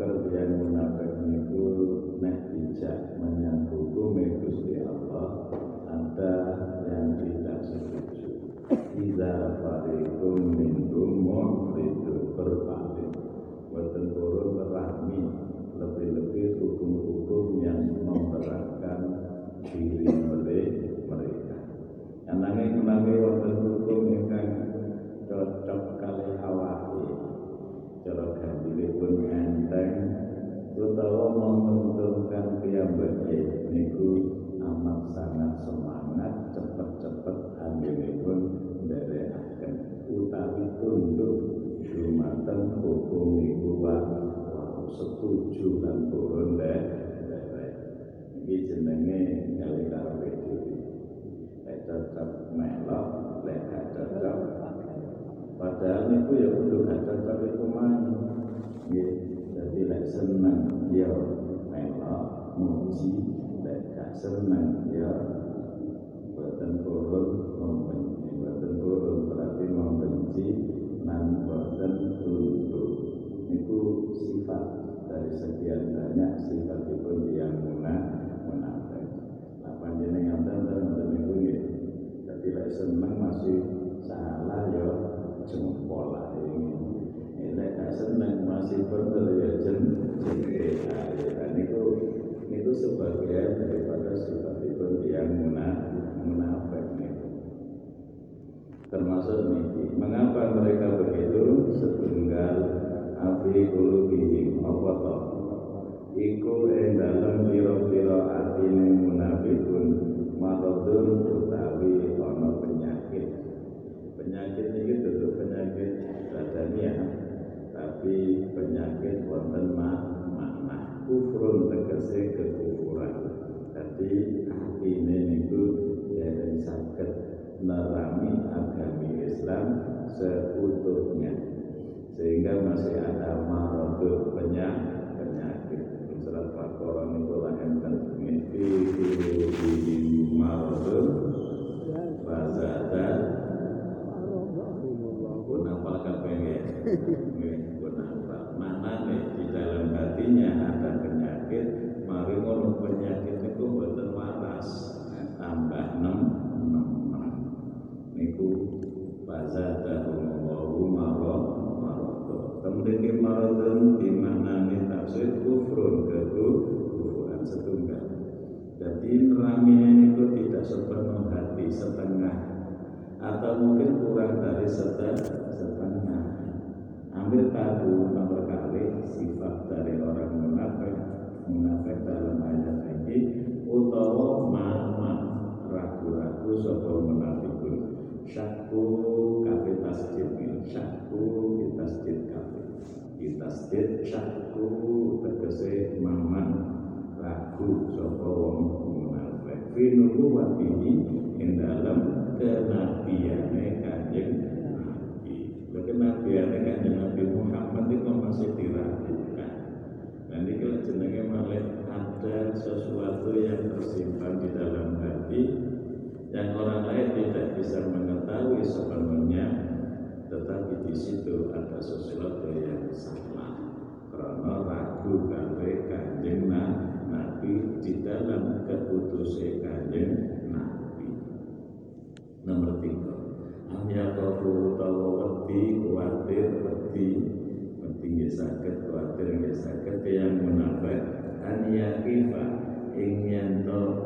kalbian munafik niku Nek bijak menyang hukume Gusti Allah ada yang tidak setuju. Iza farikum minkum mu'ridu berpaling. Buatan turun terahmi Lebih-lebih hukum-hukum yang memberatkan diri utawa menguntungkan piyambake niku amat sangat semangat cepet-cepet ambilipun nderekaken. Utawi tunduk dumateng hukum niku wau setuju dan turun nderek iki jenenge gawe karo PDP lek cocok melok lek gak cocok. Padahal niku ya kudu gak cocok iku mang nggih senang ya melok muji mereka senang ya. Buatan turun membenci buatan turun berarti membenci nan buatan tunduk. Itu sifat dari sekian banyak sifat itu yang munafik. Apa jenis yang dan dan niku ya tapi lek seneng masih salah ya jempol lah ini nek gak seneng masih bener ya jen dan itu itu sebagian daripada sifat itu yang munafik termasuk ini mengapa mereka begitu? Setunggal afi qulubihim apa toh? Iku ing dalem pira-pira atine munafikun maradun utawi ana penyakit. Penyakit badania tapi penyakit wonten makna kufrun tegese kekufuran. Jadi atine niku dereng saged nerami agami Islam seutuhnya. Sehingga masih ada maradun penyakit surat Al-Baqarah itu lah enten fi qulubihim maradun fazada pun hafal kabeh ya pun hafal mana nih di dalam hatinya ada penyakit mari ngono penyakit itu boten waras tambah 6 niku fazada Allahu marad kemudian maradun di mana nih tafsir? Kufrun kekufuran setunggal. Jadi raminya itu tidak sepenuh hati setengah. Atau mungkin kurang dari setengah setengah ambil nomor kali sifat dari orang munafik munafik dalam ayat ini utawa mama ragu-ragu sopo munafikun. Syakku kafe tasjid syakku di tasjid kafe di tasjid syakku tegese maman ragu sapa wong munafik. Fi nubuwatihi ing dalam kenabiane kanjeng Nabi. Kenabiane kanjeng Nabi Muhammad itu masih diragukan. Dan ini kalau jenenge malah ada sesuatu yang tersimpan di dalam hati yang orang lain tidak bisa mengetahui sepenuhnya tetapi di situ ada sesuatu yang salah karena ragu kali kanjeng Nabi di dalam keputusan kanjeng Nabi nomor tiga hanya kau tahu wedi khawatir wedi. Wedi ya sakit khawatir ya sakit yang munafik hanya kifa ingin to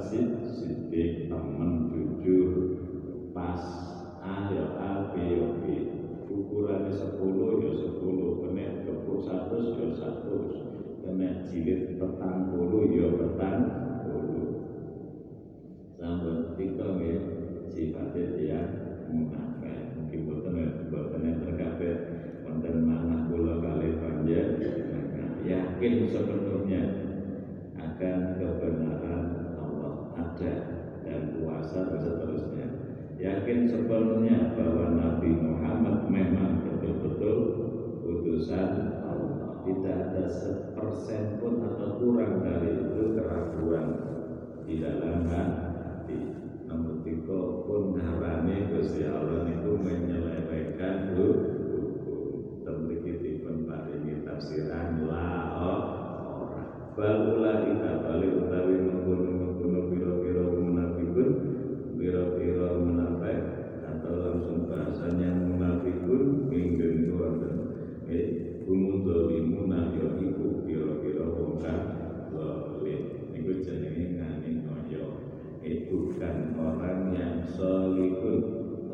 sid sidik temen jujur pas A ya A B ya B. Ukurannya sepuluh ya sepuluh. Kena kepuk satu ya satu. Jilid petang puluh ya petang puluh. Sampun tiga ya. Sifatnya dia munafik. Mungkin buatan buatan yang terkabeh wonten manah kula kali panjang yakin sepenuhnya akan kebenaran Ada dan kuasa dan seterusnya. Yakin sepenuhnya bahwa Nabi Muhammad memang betul-betul utusan Allah. Tidak ada sepersen pun atau kurang dari itu keraguan di dalam hati. Namun tiga pun ngarani Gusti Allah itu menyelewengkan hukum. Terlikiti pun paringi tafsiran la orang. Bal ulaika balik utawi mengkono-mengkono munafik atau langsung bahasanya munafikun minggu wonten. Eh humul zalimuna ya iku biro-biro wong zalim iku jenenge ngani ngoyo itu kan orang yang solihun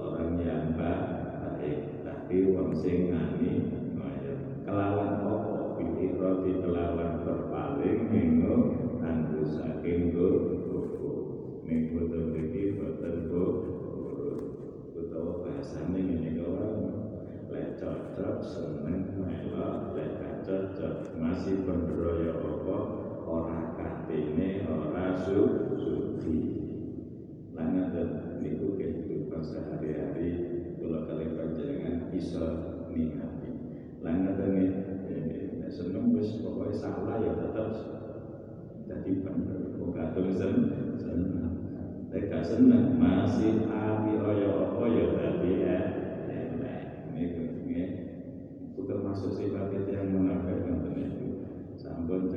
orang yang baik. Tapi wong sing ngani kelawan apa? Pilih kelawan berpaling minggu anggo saking minggu iki boten bu bahasane ngene kawan lek cocok seneng melok lek cocok. Masih pembroyo apa? Ora katine ora su suci. Lan niku kehidupan sehari-hari kula kali panjenengan iso nikmati. Lan ngaten seneng wis pokoke salah ya tetap jadi bener kok seneng seneng seneng masih api oyo oyo tadi ya ini ini termasuk sifat yang munafik nanti itu sampun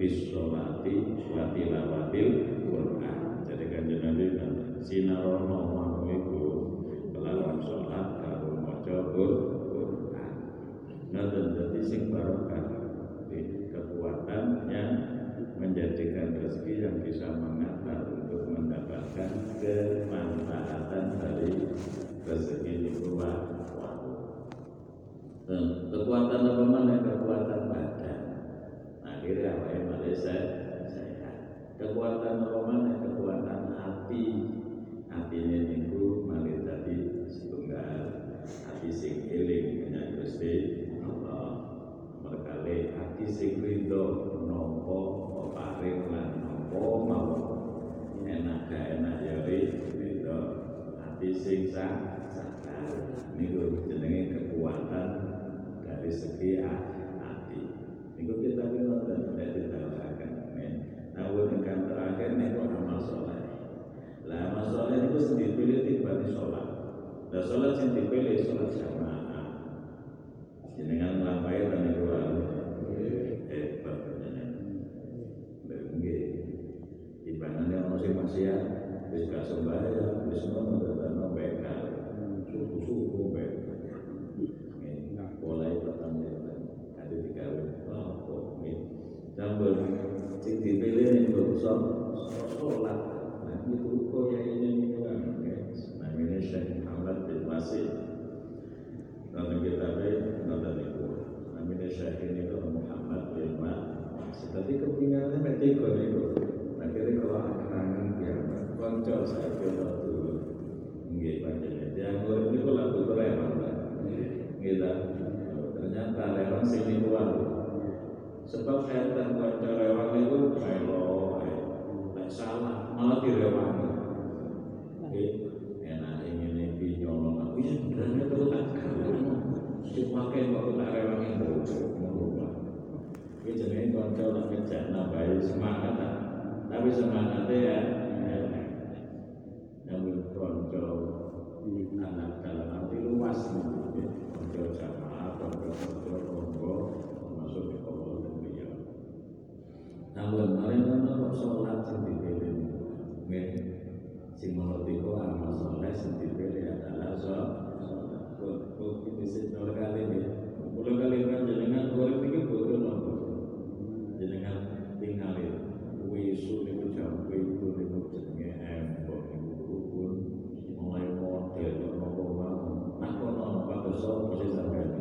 bisolati wa tilawatil Quran. Jadi kan Nabi kan sinarono mau iku kelawan sholat karo maca Quran. Nah dan jadi sing barokah kekuatan yang menjadikan rezeki yang bisa mengantar untuk mendapatkan kemanfaatan dari rezeki itu kekuatan apa mana kekuatan badan akhirnya yang Malaysia sehat. Kekuatan apa mana kekuatan hati. Hati ini niku malih tadi setunggal. Hati sing eling menyang Gusti Allah. Berkali hati sing ridho nopo paring lan nopo mau. Enak gak enak ya ridho. Hati sing sadar. Niku jenenge kekuatan dari segi hati. Itu kita kenal dan tidak dilaksanakan. Namun yang terakhir nih kok amal soleh. Lah amal itu sendiri pilih tiba di sholat. Nah sholat yang dipilih sholat jamaah. Jenengan lampai dan dua. Eh, pertanyaan. Mungkin ibaratnya masih masih ya, bisa ya bisa mendatangkan bekal, hmm. suku-suku bekal. Sampun sing dipilih ning bangsa sholat. Nah itu kok ya ini nih Namanya Syekh Muhammad bin Masih. Nama kitabnya nonton itu. Namanya Syekh ini itu Muhammad bin Masih. Tapi kepingannya mati kok itu. Akhirnya kalau akan ya konco saya kira dulu. Nggih panjenengan. Yang urip niku lagu kerewan. Gitu. Ternyata lewat sini keluar. Sebab saya dan rewang itu melo, tak salah, malah direwangi. Enak ini nyolong aku, ya sebenarnya itu tak Dipakai kok tak rewangi merubah. Ini jenis konco tak kejak nabai semangat. Tapi semangatnya ya, yang konco anak dalam arti luas konco jamaah, konco konco konco masuk di kawal dan beliau. Namun kan kok sholat yang dipilih Nggih. Sing menurutiku amal dipilih adalah sholat. Kok ini sih kali. Mulai kali kan jenengan urip iki butuh nopo. Jenengan tinggalin. Wisu niku jam pitu niku jenenge embok niku rukun. Mulai model nopo. Aku nono pada sapa sing sampeyan.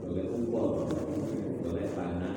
Boleh upah, boleh panah,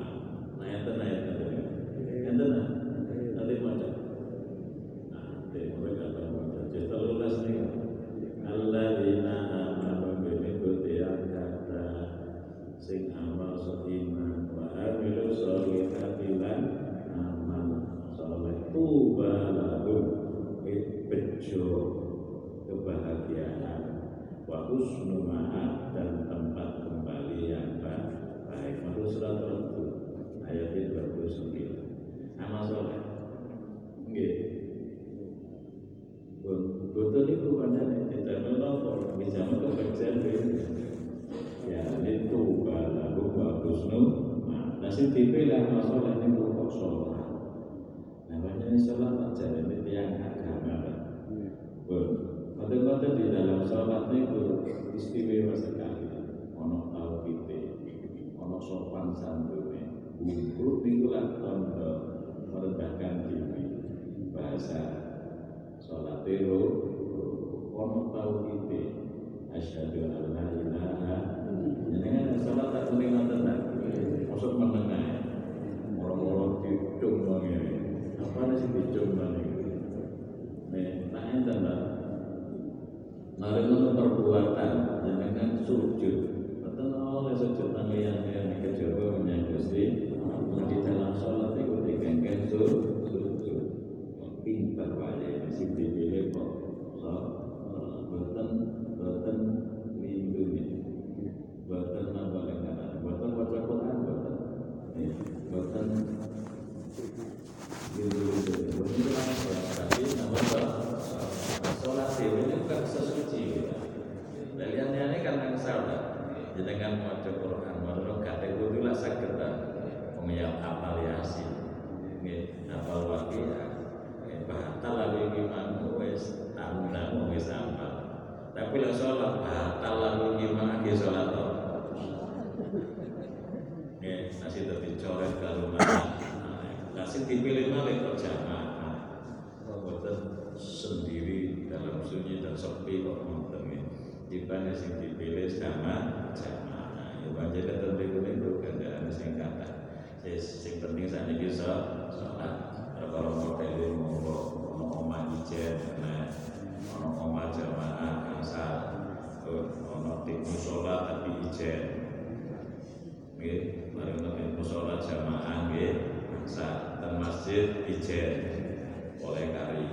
nanti macam nanti mereka akan macam cerita lulas nih. Alladzina amanu bi kata. Sing amal seiman. Wa amilus sholihati amal soleh. Tuba lahum bejo kebahagiaan. Wa husnu ma'ab dan tempat Penting saat ini sholat. Kalau model mau mau omah ijen Nah ono omah jamaah asal ono tim musola tapi ijen nggih bareng tim musola jamaah nggih. Asal dan masjid ijen oleh kari.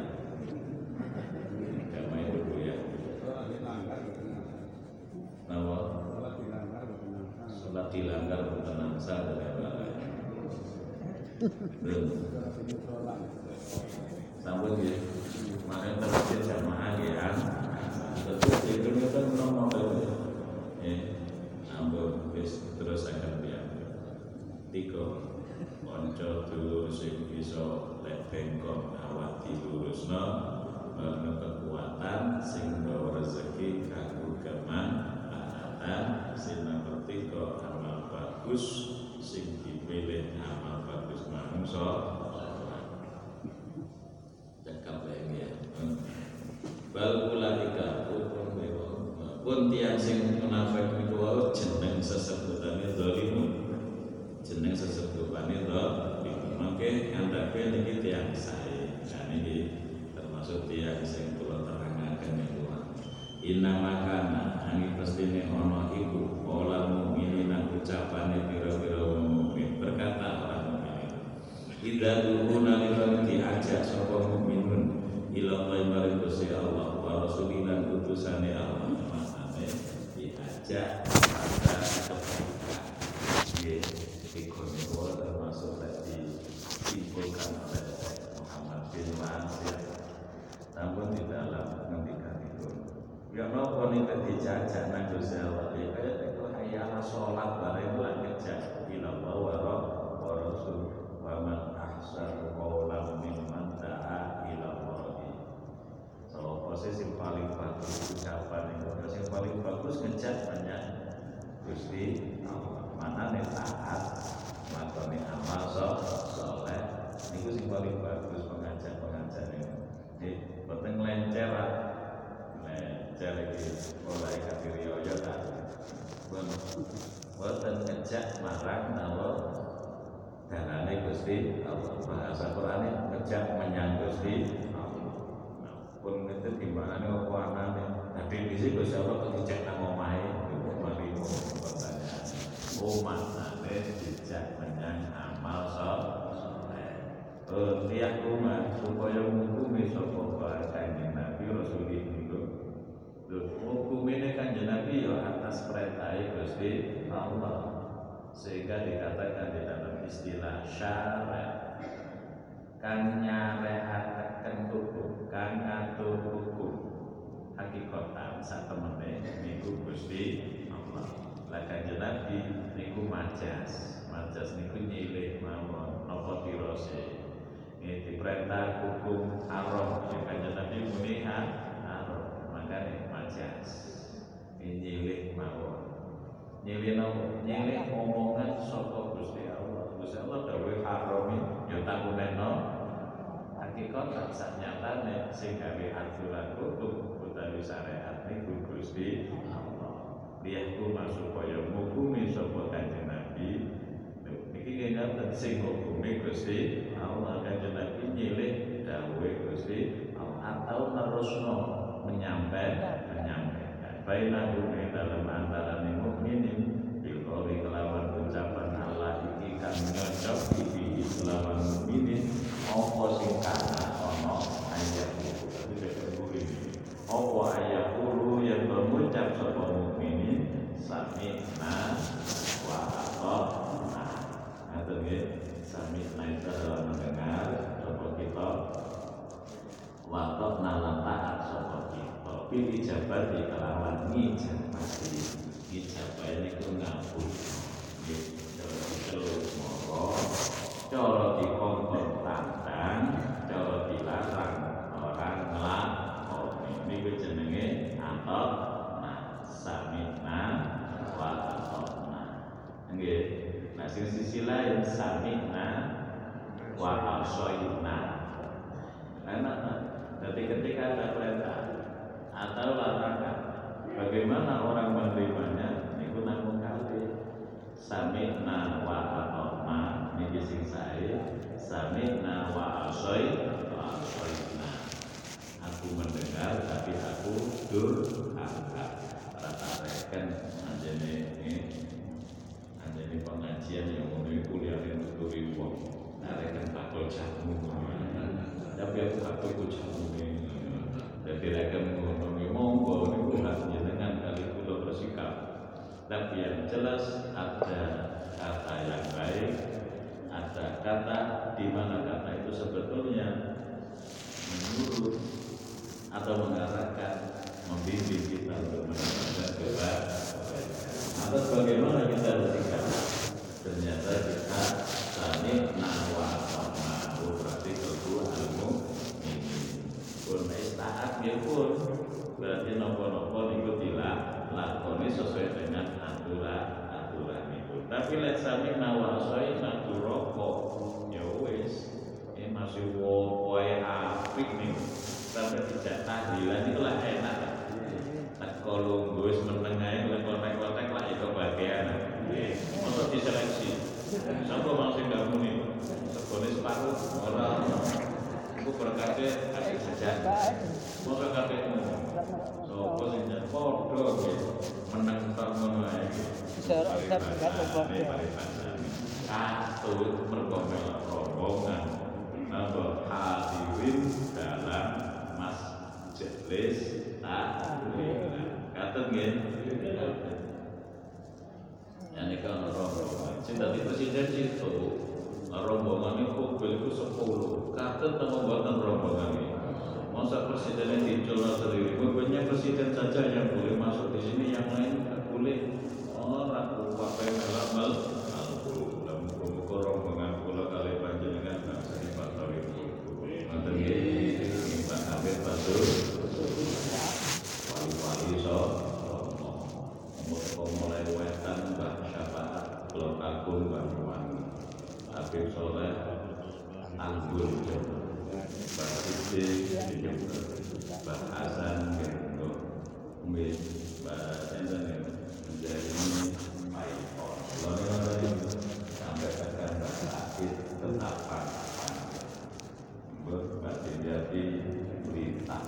Jamaah itu ya. Nama sholat dilanggar bukan lain-lain belum sampun ya makanya terjadi jamaah ya tentu itu kan nomor ya ampun wis terus akan biar tiga konco dulur sing bisa lek bengkok awak dilurusno ana kekuatan sing gawa rezeki kanggo kemaslahatan sing nomor tiga amal bagus sing dipilih amal bagus manungsa cakap ya. Bal ulaika pun tiang sing munafik niku wae jeneng sesebutane zalimun. Jeneng sesebutane zalim mangke ngandhake niki tiang sae. Nah niki termasuk tiang sing kula terangaken niku Inna makana angin pastine ono iku ola mukminin ucapane pira-pira mukmin Idza duhuna liman diajak sapa mukminun ila maring Gusti Allah wa rasulilan utusane Allah. Diajak pada kebaikan ya termasuk tadi oleh Muhammad bin Nasir. Namun di dalam ngendikan itu ya nopo nih dijajak nang Gusti Allah ya itu bareng lan ngejak ila Allah wa rasul wa man ahsanu qawlan mimman da'a ila Allah so posisi paling bagus ucapan itu yang paling bagus ngejak banyak Gusti Allah. Mana nih taat lakoni amal so soleh. Itu sing paling bagus pengajak pengajak ini ini penting lencer lencer ini mulai kafir yoyo tak pun Boten ngejak marang nawa dalane Gusti Allah. Bahasa Qur'ane ngejak menyang Gusti pun itu gimana nih apa anane tapi di sini Gusti Allah ngejak nang omahe mari pertanyaan oh maknane dijak menyang amal soleh Oh, tiap rumah supaya menghukumi sapa kanjeng Nabi Rasulullah itu hukumnya kanjeng Nabi ya atas perintah Gusti Allah. Sehingga dikatakan di dalam istilah syara kan nyareakaken hukum kan ngatur hukum? Hakikatan sak temene niku Gusti Allah. Lah kanjeng Nabi niku majas. Majas niku nyilih mawon. Napa tirose ini diperintah hukum haram. Ya kanjeng Nabi muni haram. Makanya majas. Ini nyilih mawon. Nyilih nopo nyilih omongan saka Gusti Allah? Gusti Allah dawuh harami ya tanguneno hakikat sak nyatane sing gawe aturan hukum utawi syariat niku Gusti Allah. Masuk kaya ngukumi sapa kanjeng Nabi. Niki nggih sing ngukumi Gusti Allah. Kanjeng Nabi nyilih dawuh Gusti atau nerusno menyampaikan menyampaikan bainahu dalam antara mukminin bil qawli kelawan ucapan Allah iki kan nyocok iki kelawan mukminin apa sing kana ana ayat itu tapi dikebuli apa ayat ulu yang mengucap sapa mukminin? Sami'na wa ata'na. Ngaten nggih. Sami'na itu adalah mendengar sapa kita. Wa ata'na lan taat sapa kita. Bil ijabat kelawan ngijabati ijabah ini ku ngabul. Nggih cara diceluk moro cara dikongkon tandang cara dilarang orang nglakoni niku jenenge atot nah samina wa atotna nggih nah sing sisi lain samina wa asoina enak jadi ketika ada perintah atau larangan bagaimana orang menerimanya? Niku namung kali sami'na wa ata'na niki sing sae sami'na wa asoi wa aku mendengar tapi Adha. Rata-rata anjene ini anjene pengajian yang mau kuliah yang nuturi wong. Narekan bakul jamu. Tapi aku bakul ku jamu ini. Jadi rekan ngono monggo niku hak jenengan kali kula bersikap. Tapi yang jelas ada kata yang baik, ada kata di mana kata itu sebetulnya menurut atau mengarahkan membimbing kita untuk mendapatkan kebaikan. Atas bagaimana kita bersikap? Ternyata kita sami nawa sama berarti kebu ilmu pun istaat ya pun. Berarti nopo-nopo niku dilak lakoni sesuai dengan aturan aturan itu. Tapi lihat sami nawa saya satu rokok. Ya wis ini masih wae apik nih. Sampai tidak tahlilan itu lah enak nah kalau gue meneng aja kalau kontek-kontek lah itu bagian untuk diseleksi sampai masih nggak muni sebenarnya separuh orang aku berkata kasih saja masa kata so posisi podo menang tak ngono ae Bisa tetap nggak berbohong. Katut mergomel rombongan. Nambah hadirin dalam masjelis taklim Katut nggih Yang ini kan rombongan. Cinta di presiden situ Rombongan itu mobil itu sepuluh. Katut nama buatan rombongan ini. Masa presidennya dijual sendiri? Banyak presiden saja yang boleh masuk di sini Yang lain nggak boleh. Orang apa yang melambal Muka rombongan kula kali panjenengan bangsa di Pastor itu Nanti ini Pak Habib Pasur Wali-wali so Muka mulai wetan Mbak Syafaat Belum Agung Mbak Wangi Habib Soleh Anggur Mbak Siti Mbak Hasan Gendong Mbak Enten menjadi Maipon Lalu sampai akan sakit tetapan batin jadi berita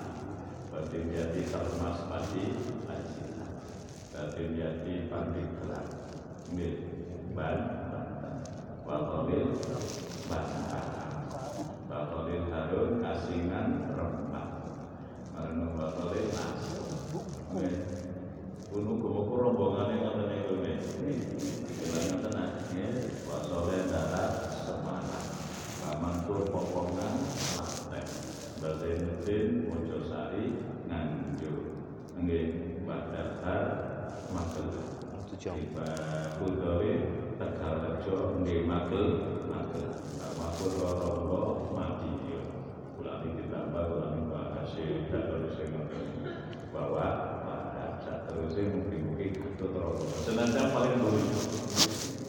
batin jadi termas padi haji batin jadi pandeglang mil ban Bakolil Bantar Bakolil Harun Kasingan Rempah Marenung Bakolil Nasi Gunung Gumuk rombongan yang ada di Indonesia Bilangnya tenang ya. Pak Soleh Darat Semangat Pamantur Popongan Klaten Bazenuddin Mojosari Nganjuk. Nggih Pak Dahar Magelang Iba Budawi Tegalrejo Nggih Magel Pak Mahfud Rorobo Madiyo Ulangi ditambah ulangi Pak Hasil Dalur Sing bahwa terusnya mungkin-mungkin itu terus senajan paling dulu.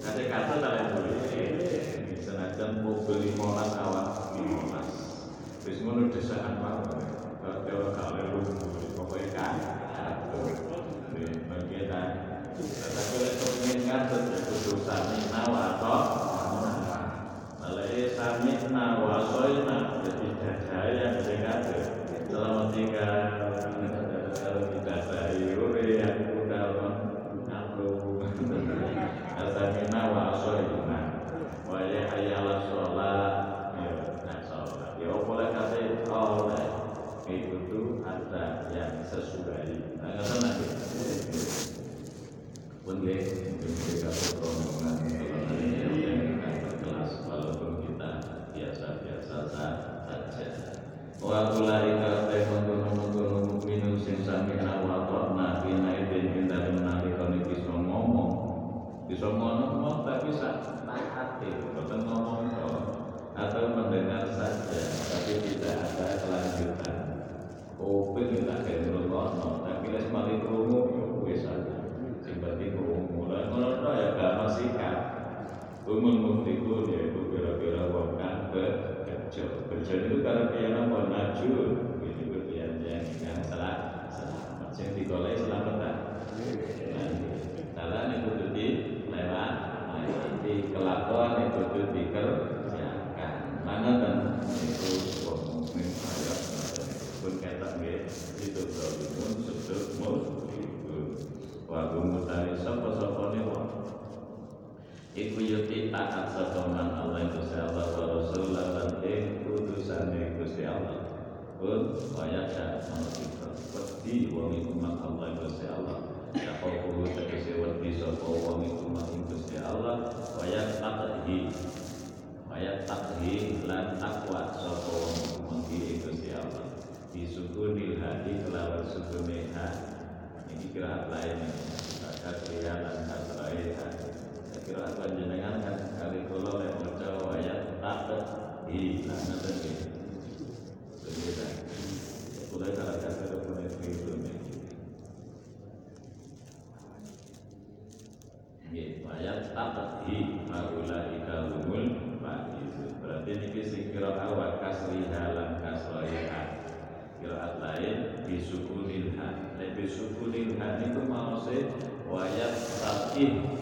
Ada kata paling dulu. Senajan mobil limonas awak limonas. Terus ngono desaan banget kalau kalian lu pokoknya kan bagian tapi kalau ingin ngatur itu dosa nawa atau malah sami nawa soina jadi jajaya jadi ngatur selama tiga kalau tidak sayur yang udah ngaku asamina wa asoina wa ya hayala sholat ya nah sholat ya boleh kasih oleh itu tuh ada yang sesuai nah kata nanti pun deh mungkin kita rombongan kelas walaupun kita biasa-biasa saja wa ulaika ta'lamun mukminun sing sami awatna bina idin ing dalem nalika niki bisa ngomong bisa ngomong tapi sak hati boten ngomong atau mendengar saja tapi tidak ada kelanjutan kuping kita kayak ngrungokno tapi les mari krungu yo wis aja sing penting krungu mulai ngono ya gak masikap Umun muktiku yaitu kira-kira wong kang kerja Kerja itu karena dia nama najur Itu bagian yang yang salah Selamat Yang digolai selamat tak Salah ini kudu di lewat Di kelakuan itu kudu dikerjakan Mana kan itu wong mukmin ayat Pun kata nggih itu zalimun sedek musyrikun wa gumutari sapa-sapane wong Iku yuti taat sapa man Allah Gusti Allah wa lan ing utusane Gusti Allah. Pun wayah sya manungsa. Wedi wong iku man Allah Gusti Allah. Ya kau tegese wedi sapa wong iku Gusti Allah takhi. Wayah takhi lan takwa sapa wong iku Gusti Allah. Disukunil hati kelawan sukune hati. Ini kira lain Maka kriya lan kasrai hati kira panjenengan kan kali kula lek maca ayat tak di sana tadi. Begitu. Kula kalau kata punya itu. Nggih, ayat tak di maula ika lumul faizun. Berarti niki sing kira awak kasri halan kasriha. Kiraat lain bisukunil ha. Lek bisukunil ha niku mau se wayat takih.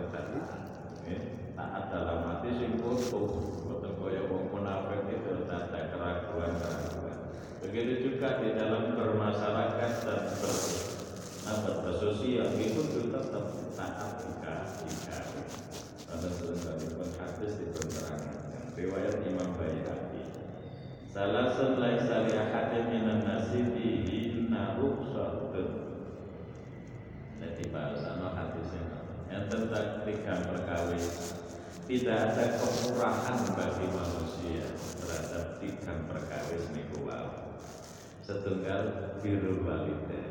Allah ketaatan taat dalam hati sing kutuh boten kaya wong munafik itu tata keraguan keraguan begitu juga di dalam bermasyarakat dan ber apa bersosial itu tetap taat jika jika pada sebenarnya hadis di penerangan riwayat Imam Baihaqi salah selain sali ahadin minan nasi fihi rukhsatun. Jadi bahasanya hadisnya tentang tiga perkawis. Tidak ada kemurahan bagi manusia terhadap tiga perkawis niku wau. Setunggal biru walide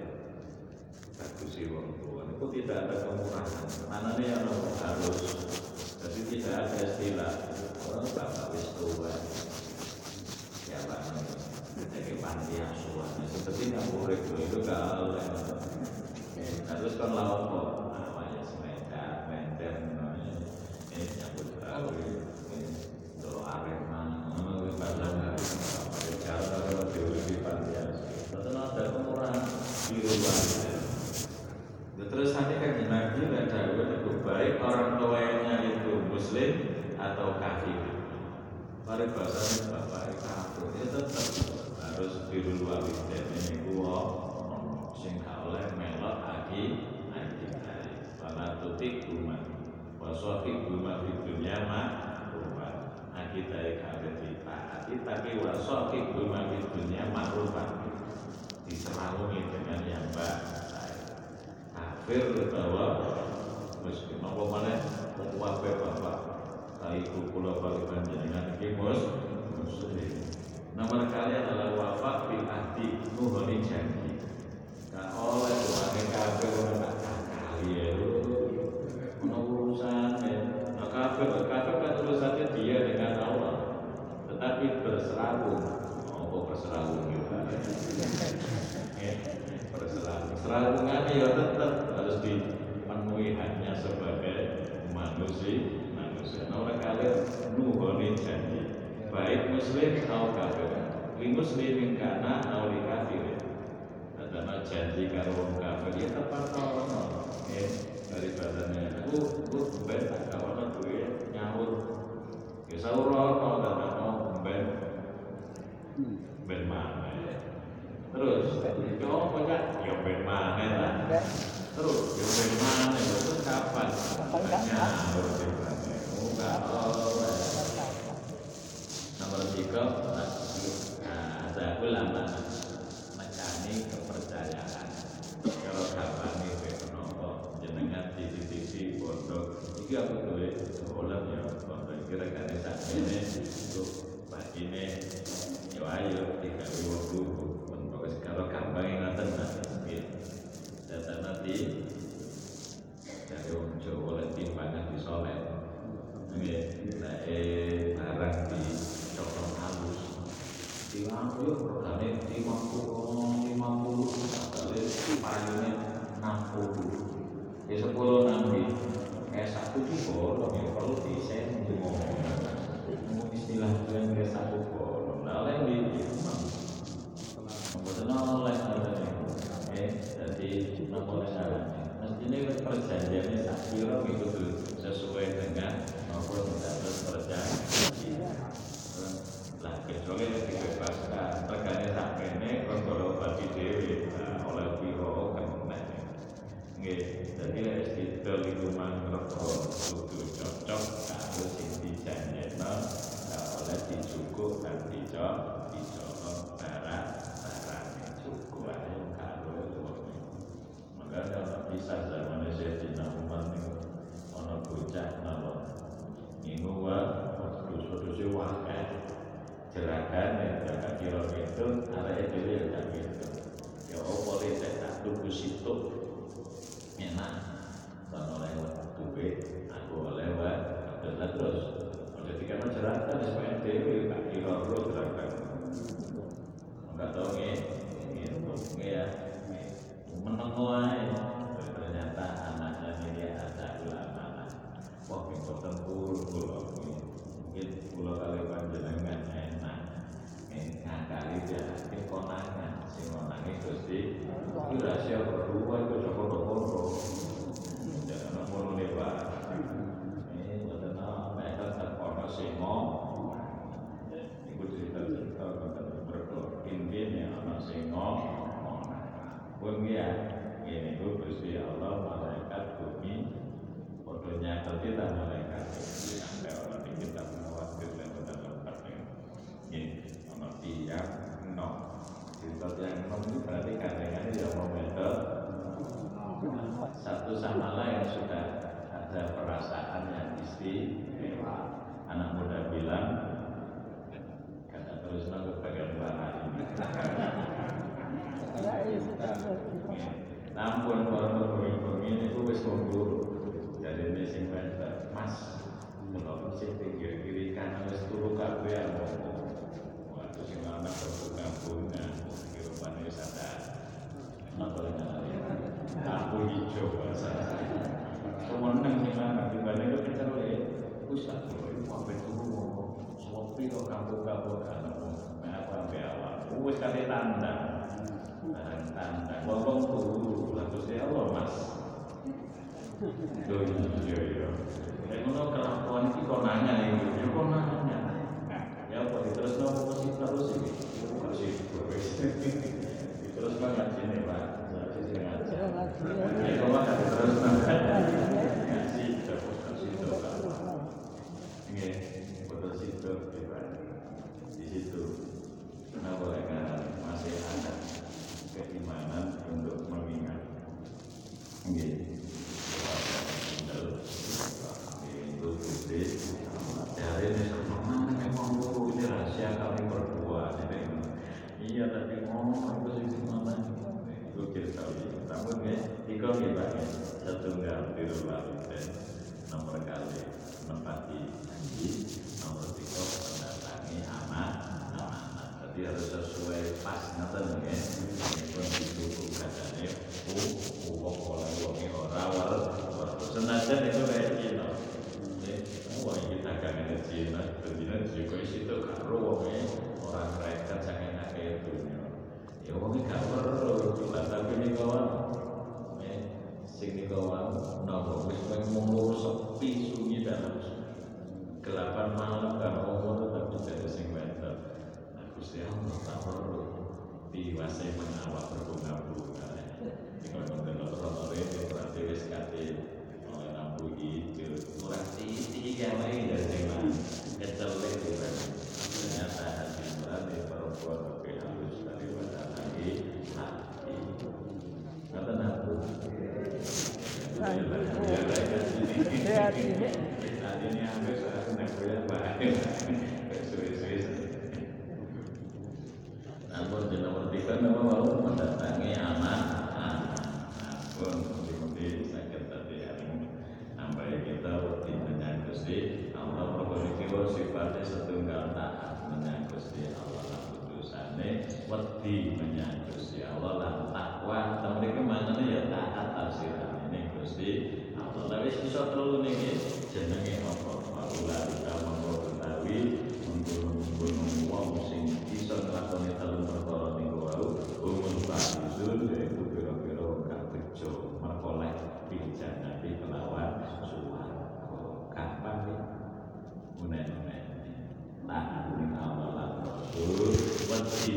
bagusi wong tua itu tidak ada kemurahan. Mana nih yang harus. Jadi tidak ada istilah. Orang bapak wis tua ya pak jadi panti asuhan seperti yang murid itu kalau terus kan lawan kok namanya sepeda menter namanya ini nyambut tahu kalau arema nama bahasa cara teori di panti asuhan ada kemurahan di rumah Terus nanti kan Nabi dan Dawud itu baik orang tuanya itu Muslim atau kafir. Pada bahasanya bapak kafir itu tetap harus birul walidain ini gua sing oleh melok aki anti kali. Pada tutik rumah, wasofi rumah di dunia mah rumah. Aki dari kafir ditaati tapi wasofi rumah di dunia mah rumah. Diseralungi dengan yang baik. Kafir bahwa muslim apa mana? Wape bapak kai kula bagi panjenengan iki mus muslim. Nomor kali adalah wafat bil ahdi nuhoni janji nah oleh tuane kafir ora kali ya ono urusan ya. Nah kafir kafir kan urusannya dia dengan Allah. Tetapi berserabung apa berserabung juga? Berserabung serabungan ya tetap harus dipenuhi hanya sebagai manusia orang kalian nuhoni janji. Baik muslim atau kafir. Li muslimin kana atau li kafir. Karena janji karo wong kafir ya tepat ono. Ya, dari badannya. Aku aku ben tak kawan duwe nyaur. Ya sahur ono dan ono ben ben mana Terus, yo pokoknya yo ben mana lah. Terus yang dari mana itu kapan? Dipakai muka nomor tiga nah ada ulama mencari kepercayaan. Kalau kapan itu kenapa jenengan titi-titi pondok. Iki aku duwe olah ya pondok. Kira-kira saat ini untuk ini yo ayo tiga wong satu bolong ya perlu desain di mau istilah yang ke satu bolong. Nah oleh di rumah. Kemudian oleh ada oke jadi nopo saran mestinya kan perjanjiannya sakira ya, itu sesuai dengan maupun tidak terus lah kecuali dibebaskan. Regane tak kene kon bagi dhewe nah, oleh piro kan nggih jadi itu lingkungan rokok kudu cocok karo sing dijanjekno gak oleh dan dicok dicono barang barang cukup ae karo wong maka kalau bisa zaman saya di Umar nih ono bocah nawon nginggu wa jerakan eh, ya jerakan itu ada dulu ya tak ya oh boleh saya tak tunggu situ enak atau lewat duit, aku lewat kebetulan terus. Udah tiga masyarakat, SPNDW,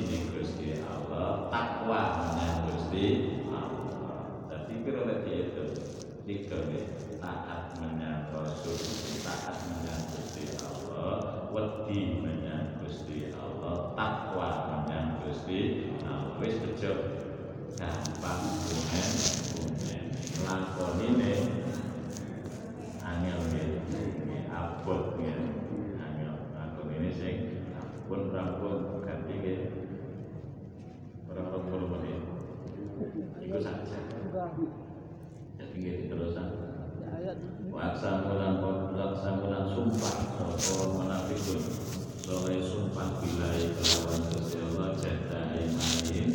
ning Gusti Allah takwa menyang Gusti Allah. Dadi kira lagi itu nih taat menyang Rasul taat menyang Gusti Allah wedi menyang Gusti Allah takwa menyang Gusti Allah. Wis bejo gampang unen unen lakonine angel nggih abot nggih angel aku ini sing pun rampun ganti nggih puluh menit iku saja jadi nggih diterusan Waksamulan waksamulan sumpah Sopo menafikun Soalnya sumpah bilai kelawan Gusti Allah Jada imanin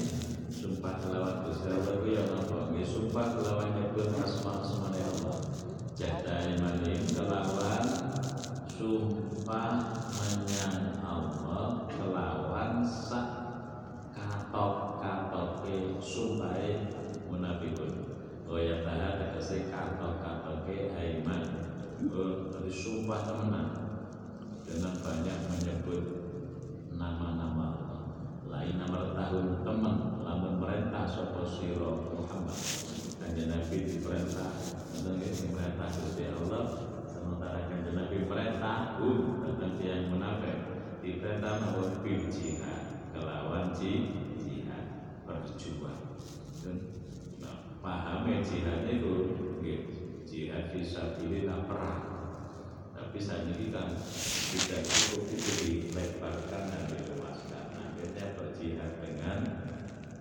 Sumpah kelawan Gusti Allah Itu yang apa? Ini sumpah kelawan nyebut asma asmane Allah Jada imanin kelawan Sumpah menyang Allah Kelawan sak katok katoke sumpahe munafikun Oh ya tahan tegese katok katoke aiman. Oh tadi sumpah temenan. Dengan banyak menyebut nama-nama lain nama tahun teman lamun perintah sapa sira Muhammad. Kanjeng Nabi diperintah. Tentang perintah Gusti Allah. Sementara kanjeng Nabi perintah um tentang yang munafik. Diperintah mawon bil jihad kelawan ji- jihad berjuang dan nah, pahamnya jihad itu jihad fisabilillah perang. Tapi saat kan tidak cukup itu dilebarkan dan diluaskan akhirnya berjihad dengan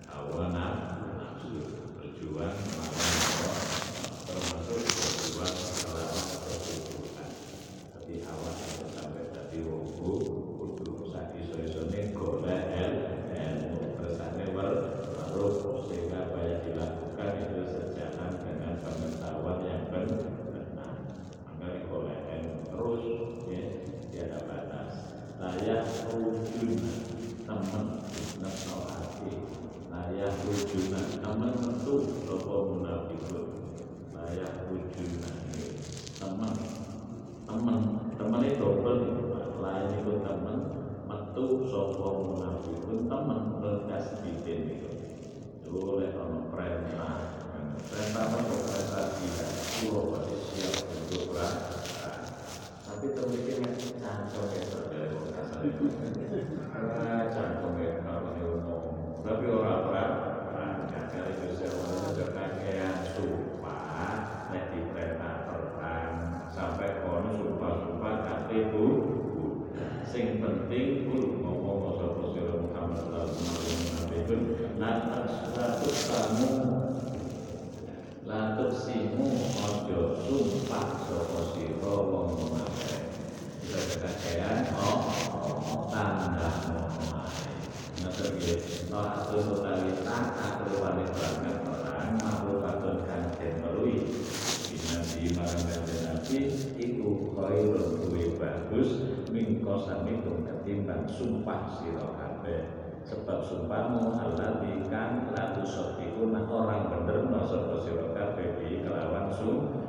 hawa nafsu berjuang melawan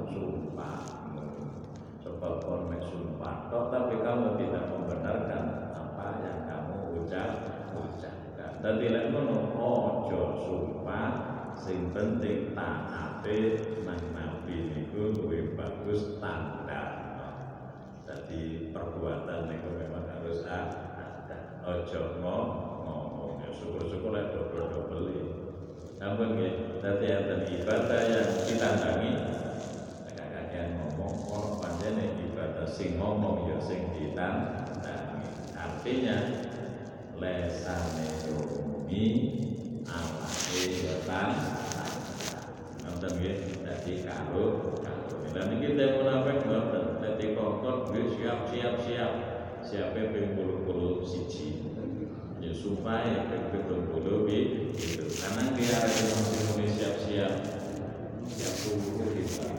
sumpah. Sebab kon sumpah. Tok tapi kamu tidak membenarkan apa yang kamu ucap ucapkan? Dan tidak ngono ojo sumpah. Sing penting taate nang nabi niku luwih bagus tanda jadi perbuatan niku memang harus ada. Ojo ngomong. Ya syukur-syukur lah double-double namun ya tadi ada ibadah yang ditandangi kakak-kakak ngomong orang panjangnya ibadah sing ngomong ya sing ditandangi artinya lesane yomi alake ya tan nonton ya. Jadi kalau kalau dan ini kita munafik nonton jadi kokot gue siap siap siap. Siapa ping puluh puluh siji. Ya ya supaya betul-betul itu karena dia ada yang siap-siap siap tunggu kita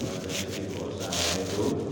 ada si usaha itu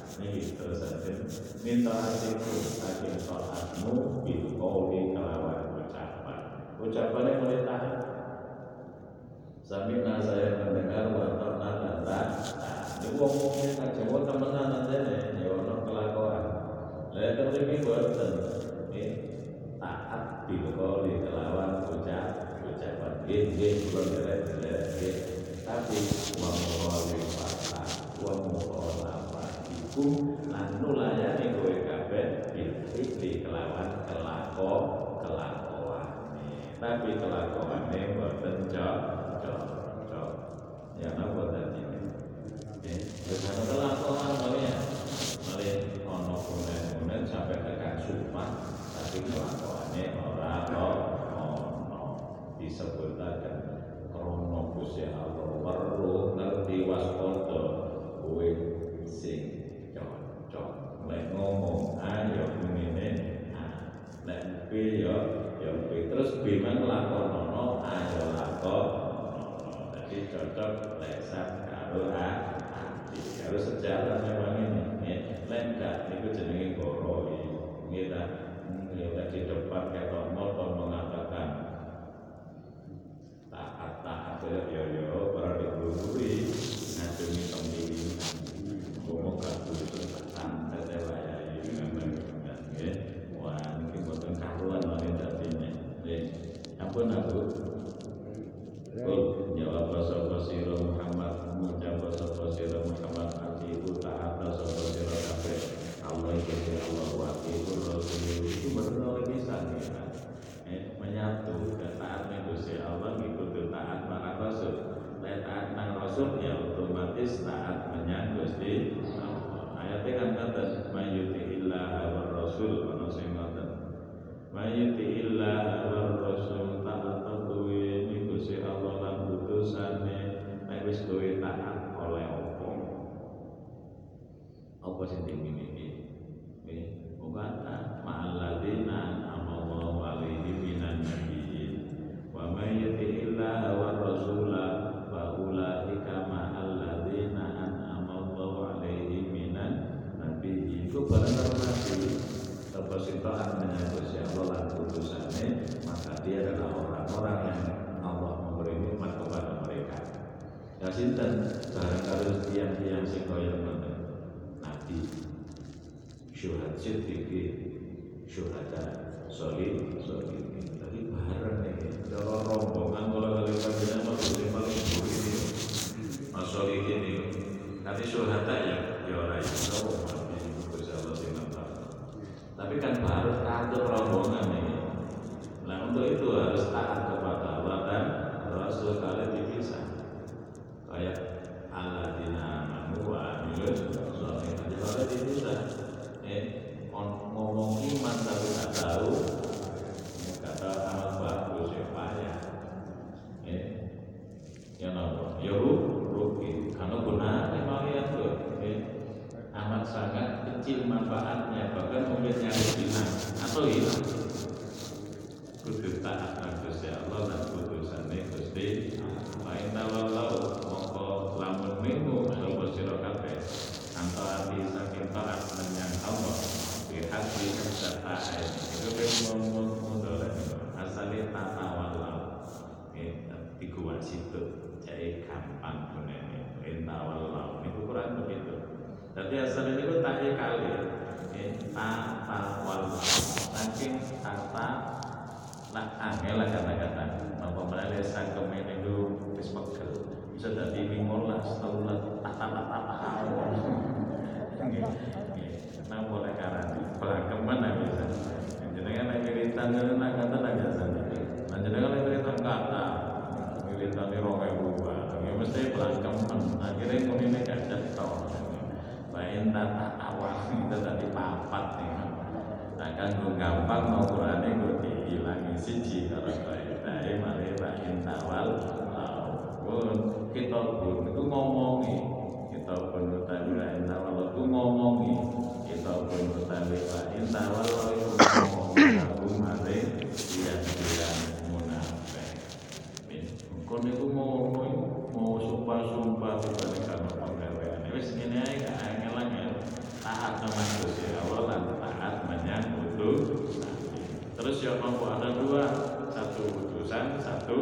Kelawan ucapan. Ucapannya mulai tahan. Samina saya mendengar Wartokna dan tak Ini ngomongnya kan Jawa temenan aja nih. Ya kelakuan. Terus ini buatan Ini taat bil qawli kelawan ucap ucapan. Nggih kula jelek-jelek nggih tapi wa mawali fata wa mawala iku lan nulayani kowe kabeh bil fikri kelawan kelako kelakuan tapi kelakuane boten cocok cocok ya napa tadi ya wis ana kelakuan ya. Malih ana kunen-kunen sampai tekan sumpah tapi kelakuane ora ono. Disebutaken krono Gusti Allah perlu ngerti waspada kowe sing lek ngomong ayo ngene ah lek B yo yo B. Terus B man lakonono ayo lakonono. Jadi cocok lesan karo A karo sejalan memang ini. Ya lek enggak niku jenenge nggih. Ta? Ya tadi depan ketok motor mengatakan taat-taat ya ya ya para digurui ngademi pemilihan ngomong kartu santai saya ini memang ya wah mungkin buatan karuan wanita ini ya ampun aku Kul jawab sapa apa sing taat menyambut Allah putusane maka dia adalah orang-orang yang Allah memberi nikmat kepada mereka. Ya sinten? Barang karo tiang-tiang sing kaya nabi syuhad siddiqi syuhada soli soli tadi bareng nih kalau rombongan kalau kali kajian mah boleh paling buri ini. Mas soli ini. Tapi syuhada ya ya orang yang tahu mati bisa Allah sih tapi kan harus atur rombongan nih nah untuk itu harus taat kepada Allah dan Rasul kalian dipisah kayak alladzina amanu wa amilus sholihat kalau dipisah eh on- ngomong iman tapi tak tahu kata amal bagus ya payah eh ya nopo ya ru- rugi karena guna memang ya tuh eh amat sangat kecil manfaatnya bahkan mungkin yang hilang atau hilang kudu taat nang Gusti Allah lan putusane Gusti lain tawalau mongko lamun minggu sapa sira kabeh. Anto ati saking taat menyang Allah serta itu kan modal asale tata walau iku wasit jadi gampang niku kurang begitu jadi asal itu tak kali eh, tata wal saking tata nak angel lah kata-kata apa mana sangkem itu wis pegel bisa jadi limolas tahun tata tata tata Nah, boleh karena pelangkeman lah bisa. Jenengan lagi wiritan nak kata nak jasa. Nah, jenengan lagi wiritan kata wiritan di roh buah. Ya mesti pelangkeman. Akhirnya ini. Lain tata awal. Itu tadi papat nih. Nah, kan gue gampang mau Quran gue dihilangi siji kalau baik. Dari malah lain tawal. Kita pun itu ngomongi. Kita pun utawi lain tawal itu ngomongi. Kita pun utawi lain tawal itu ngomongi. Aku mari dia dia munafik. Kon itu mau mau sumpah sumpah kita kalau penggawean. Wis ngene ae gak angel-angel taat sama Gusti Allah lan taat menyambut terus ya mampu ada dua satu utusan satu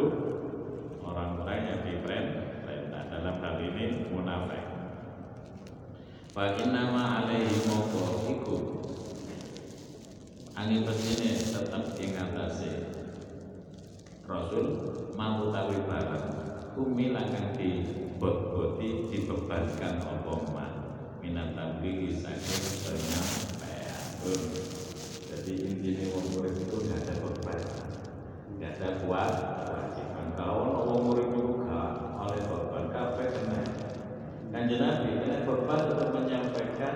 orang-orang yang diperintah dalam hal ini munafik. Fa nama alaihi moko iku Angin pesine tetap ing atase Rasul mau tawi barang Kumila kang dibot-boti dibebankan apa man Minat tablighi saking penyampaian Jadi intinya wong murid itu gak ada beban Gak ada kuat kewajiban. Kalau wong murid itu gak oleh beban Kabeh kena. Kanjeng Nabi kena beban untuk menyampaikan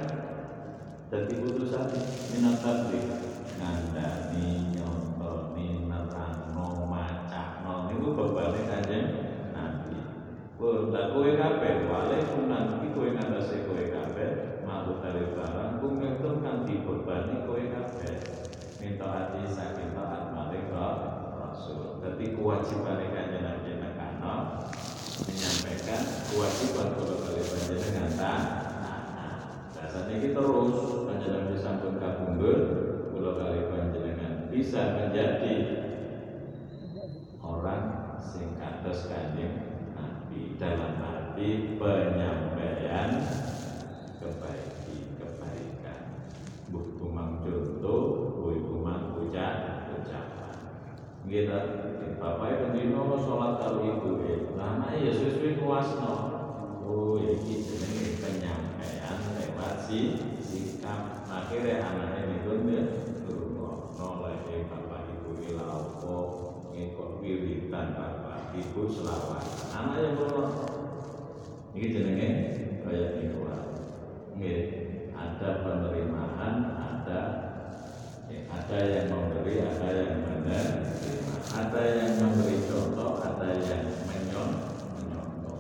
dan diputusan minat tablik ngandani nyontoni nerangno macakno. Itu bebannya kanjeng Tak kowe kabeh wale sunan iki kowe ngandase kowe kabeh malu dari barang kumitun kan dibebani kowe kabeh minta hati saking taat maring Rasul. Dadi kewajibane kanjeng Nabi nekano menyampaikan kewajiban kalau kali panjenengan tak rasanya kita terus panjenengan bisa pun kabundut kalau kali panjenengan bisa menjadi orang sing kados kanjeng dalam arti penyampaian kebaiki kebaikan buku mang contoh buku mang ucap ucapan kita bapak pendino sholat karo ibu e. Lama ya sesuai kuasno oh iki jenenge penyampaian lewat si sikap. Akhirnya anaknya itu dia turun nolai bapak ibu ila opo ngikut wiritan bapak ibu selawat anak yang turun ini jenenge kayak itu nggih ada penerimaan ada ada yang memberi ada yang menerima ada yang memberi contoh, ada yang menyon, menyontoh.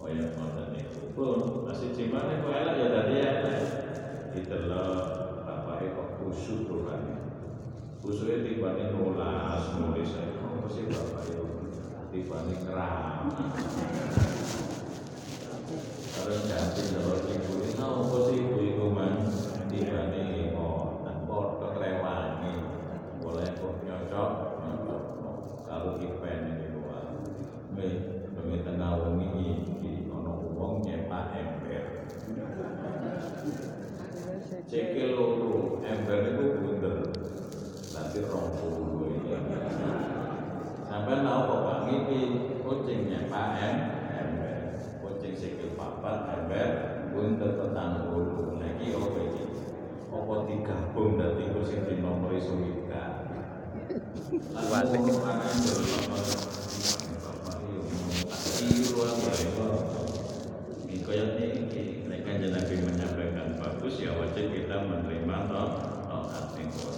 Oh ya, ngoten niku pun masih cimane kok elek ya tadi ya. Didelok bapake kok kusuk rupane. Tibane nulas nulis ae kok mesti bapak itu? Tibane keram. Terus ganti terus ibu ini apa sih ibu ibu man tibane kok tanpa kerewangi boleh kok nyocok kalau ipen ini luar me demi tengah wengi iki ana wong nyepak ember. Loro ember itu nanti rong puluh ini sampai tahu kok pak ngiki kucing nyepak ember kucing cekel papat ember bunder petang puluh lagi iki apa digabung dadi kucing di nomor surga Wale. Nabi menyampaikan bagus ya wajib kita menerima toh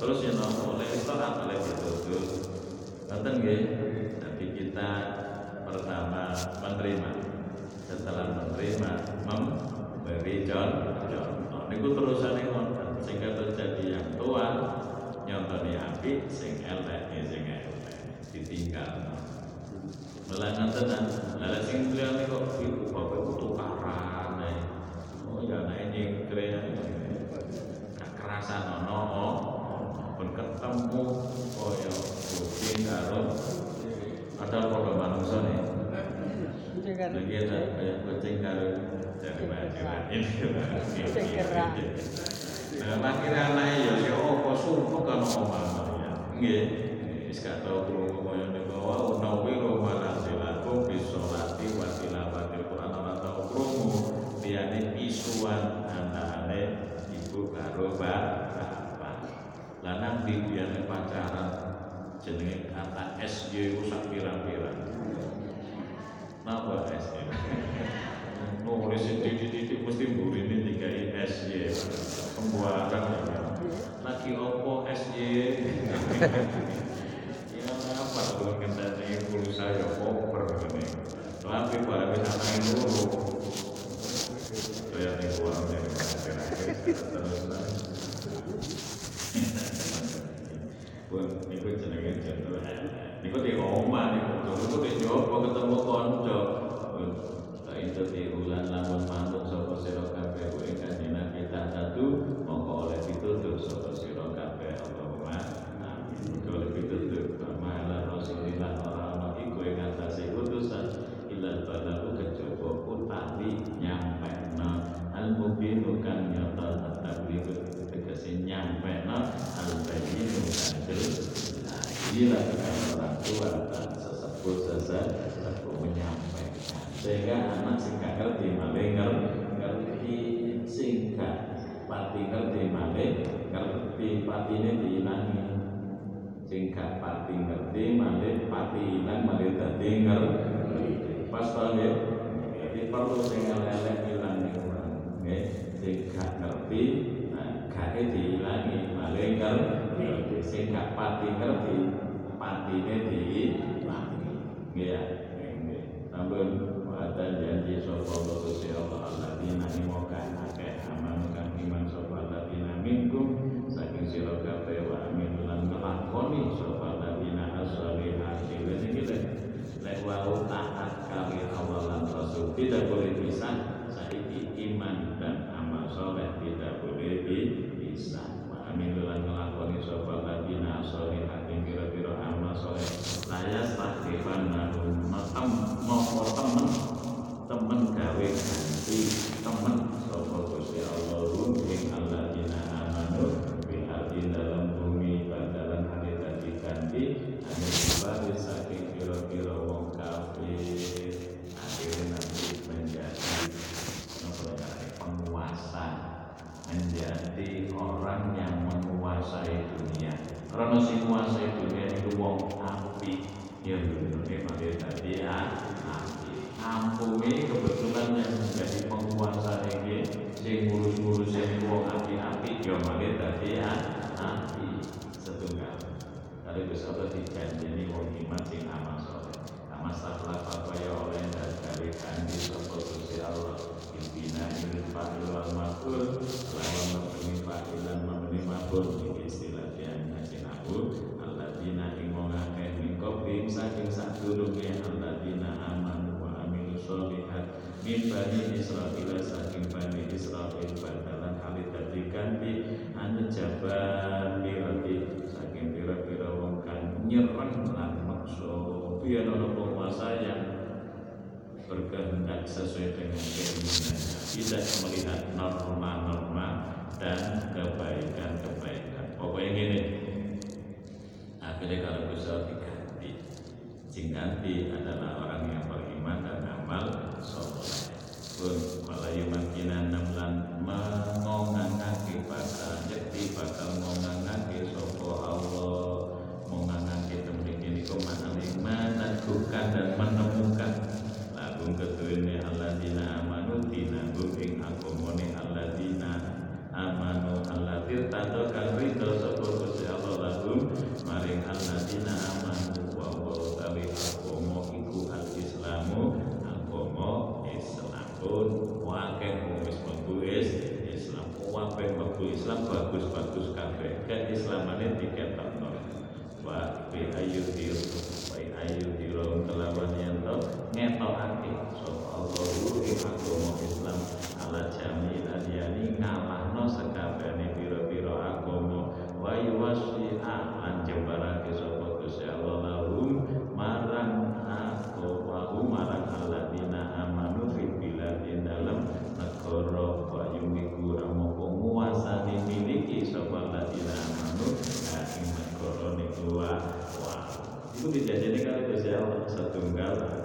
terus ya nopo oleh taat oleh betul Nanti nggih tapi kita pertama menerima. Setelah menerima memberi contoh niku terusane ngoten sehingga terjadi yang tua nyontoni api sing elek sing elek. Ditinggal. Melangan tenan lalu sing beliau ibu bapak itu tukaran nih oh ya nah ini keren kekerasan ono oh pun ketemu oh ya kucing karo ada pada manusia nih Lagi ada kayak kucing karo dari bajiran ini. Gerak. Nah, akhirnya anaknya ya ya apa sumpah kan omah ya. Nggih. Wis gak tau krungu kaya niku wae nawi ro manasilaku bisolati wa tilawatil Quran ora tau krungu liyane isuan antarane ibu karo bapak. Lah nang di biyane pacaran jenenge kata SY ku sak pirang-pirang. Napa SY? Nulis titik-titik mesti mburine digawe SY. Pembuaran ya. Lagi opo SY? Ya apa kita ini pulsa ya koper ini. Tapi barang wis anake loro. Kaya ning uang dari terakhir terus. Pun niku jenenge jeneng. Niku di omah niku dulu di Jowo ketemu kanca. Tak itu di ulan lamun mantuk sapa sira kabeh ku ing kanjeng Nabi satu mongko oleh pitutur sapa sira kabeh Allahumma amin. Oleh pitutur mala Rasulillah ora ana iku ing atase utusan ilal balagu kejaba utawi nyampekna al mubinu kang nyata at-tabligu tegese nyampekna al bayyinu kang jelas Inilah orang tua dan sesepuh sesepuh menyampaikan sehingga anak sing gak ngerti maling ngerti sing gak pati ngerti maling ngerti patine diilangi. Sing gak pati ngerti maling pati ilang maling dadi ngerti. Pas paham ya jadi perlu sing elek ilang niku nggih? Sing gak ngerti nah gak diilangi maling ngerti. Sing pati ngerti patine diilangi. Nggih ya? Nggih sampun ada janji sapa Gusti Allah alladzina imokan akeh aman kang iman sapa alladzina minkum saking sira kabeh wa amin lan nglakoni sapa alladzina as-solihati wis iki lek lek taat kali awalan rasul. Tidak boleh bisa saiki iman dan amal soleh. Tidak boleh bisa wa amin lan nglakoni sapa alladzina as-solihati kira-kira amal soleh. Takdiran nahum matam nopo temen temen gawe ganti temen sapa Gusti Allah ing alladzina amanu bil ardi dalam bumi badalan hari dadi ganti ane dibalik saking kira-kira wong kafir akhirnya nanti menjadi nopo jenenge penguasa menjadi orang yang menguasai dunia karena si menguasai dunia itu wong api ya bener malah tadi api ampuni kebetulan yang menjadi penguasa ini sing ngurus-ngurus ini wong api-api ya malah tadi api setunggal kali Gusti Allah dijanjeni wong iman sing amal soleh amal salah apa ya oleh dan dari kandi sapa Gusti Allah impina ilil fa'il wal maf'ul lawan mabni fa'ilan mabni maf'ul iki istilah yang ngaji nahu alladzina ing wong akeh min qablihim saking sadurunge alladzina amanu wa amilu sholihat min bani Israil saking bani Israil badalan halit dadi ganti anu jaban birati saking pira-pira wong kang nyerang lan maksa penguasa yang berkehendak sesuai dengan keinginannya tidak melihat norma-norma dan kebaikan-kebaikan. Pokoknya gini. Akhirnya kalau bisa diganti. Sing ganti adalah orang yang beriman dan amal soleh. Pun malayu makinan namlan mengongangake bakal jadi bakal mengongangake sopo Allah. Mengongangake tempat ini kumaning meneguhkan dan menemukan. Lagu ketuine alladzina amanu dinagum ing agamane alladzina amanu. Alladzir tado kang rida sapa Allah lagu maring alladzina amanu wa wa tawi agama iku al-islamu agama Islam pun wakil wis mlebu Islam. Wakil mlebu Islam bagus-bagus kabeh. Keislamane diketokno wa ayu dir wa ayu ta'ati sallallahu ing agama Islam. Ala jami lan yani ngalahno sekabehane pira-pira agama. Wa yuwasi'a lan jembarake sapa Gusti Allah lahum marang agama marang alladzina amanu fil biladi dalam negara wa yumiku amoko dimiliki miliki sapa alladzina amanu ing negara niku. Wa itu dijajani kali Gusti Allah setunggal.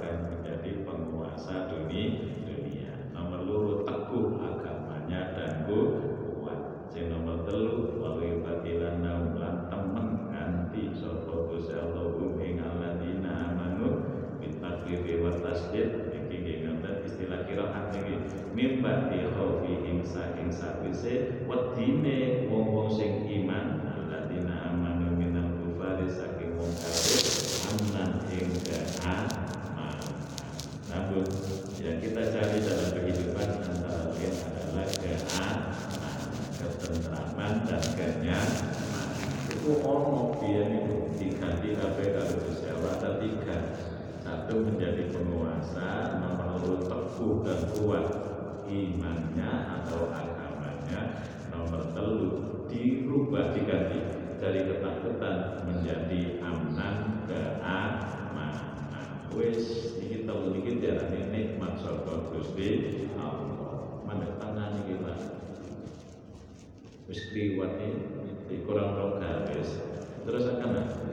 Saking sakwise wedine wong-wong sing iman alladzina amanu minal kufari saking wong kafir aman ing namun yang kita cari dalam kehidupan antara lain adalah keamanan ketentraman dan kenyamanan. Itu ono biyen itu diganti kabeh Allah ada tiga satu menjadi penguasa nomor teguh dan kuat imannya atau agamanya nomor telu dirubah diganti dari ketakutan menjadi aman keamanan. Wis iki telu iki diarani nikmat saka Gusti Allah. Mandetangan iki Pak wis kliwat di kurang rong garis. Terus akan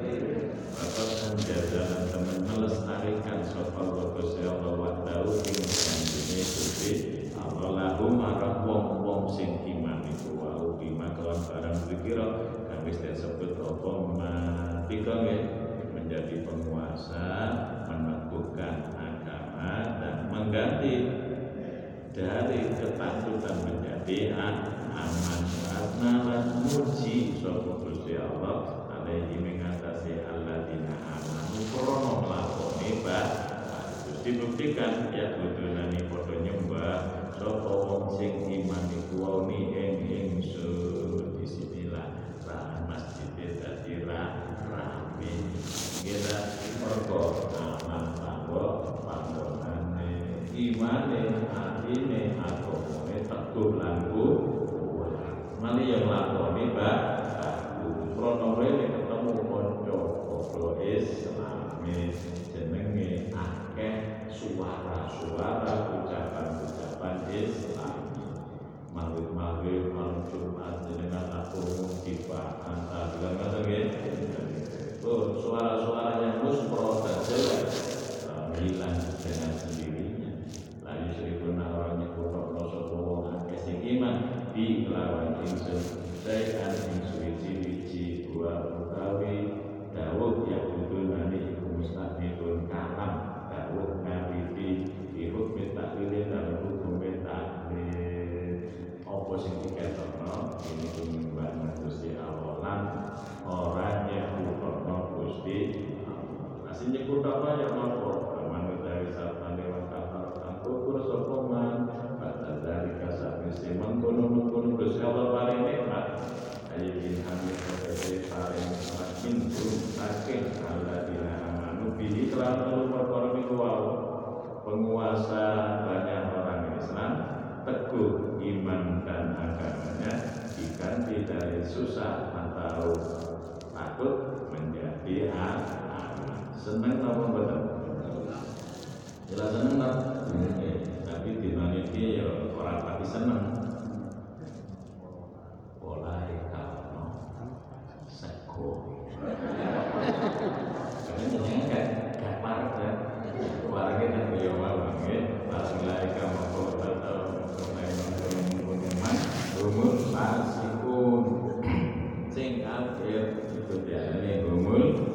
Bapak menjaga teman melestarikan sapa Gusti Allah wa ta'ala ing janjine Gusti Allah lahu marang wong-wong sing iman iku wa bima kelan barang dikira kang wis disebut apa matika menjadi penguasa meneguhkan agama dan mengganti dari ketakutan menjadi aman. Karena lan muji sapa Gusti Allah alaihi mengatasi alladzina amanu krana nglakoni bagus dibuktikan ya budunani padha nyembah sapa wong sing iman iku wani ing ingsun. Bismillah ra masjid dadi ra rame kita mergo aman tanggo panggonane. Imane atine agamane teguh lan kuat. Mali yang lakoni krono rene ketemu kanca padha islami. Jenenge akeh suara-suara ucapan-ucapan islami Maghrib-maghrib malam Jumat jenengan aku tiba antar bilang kata Oh, suara-suara yang terus protes jelek hilang dengan sendirinya. Lalu seribu orang nyebut Allah sopo wong akeh iman di kelawan ingsun saya ing suwi-wiji dua utawi dawuh ya kudu nani iku mustaqbilun kalam dawuh ngawipi di takwil dan hukum takwil apa sing diketokno? Ini kumbang Gusti Allah lan ora nyekutono Gusti Allah. Asing nyekutono ya manut dari satan dewa kafar kang kufur sapa man? Pada dari kasar mesti mengkono-mengkono Gusti Allah paring nikmat. Ayo bin hamid kete paring makin saking Allah dina amanu bihi kelan perkara penguasa banyak orang Islam teguh iman dan agamanya diganti dari susah atau takut menjadi aman. Seneng apa betul jelas seneng tak tapi di Indonesia ya orang pasti seneng. Mulai kalau seko karena kan kapar kan warga dan beliau malam ya kamu kau tahu Muhammad fasikun. Sing akhir itu dia ini umur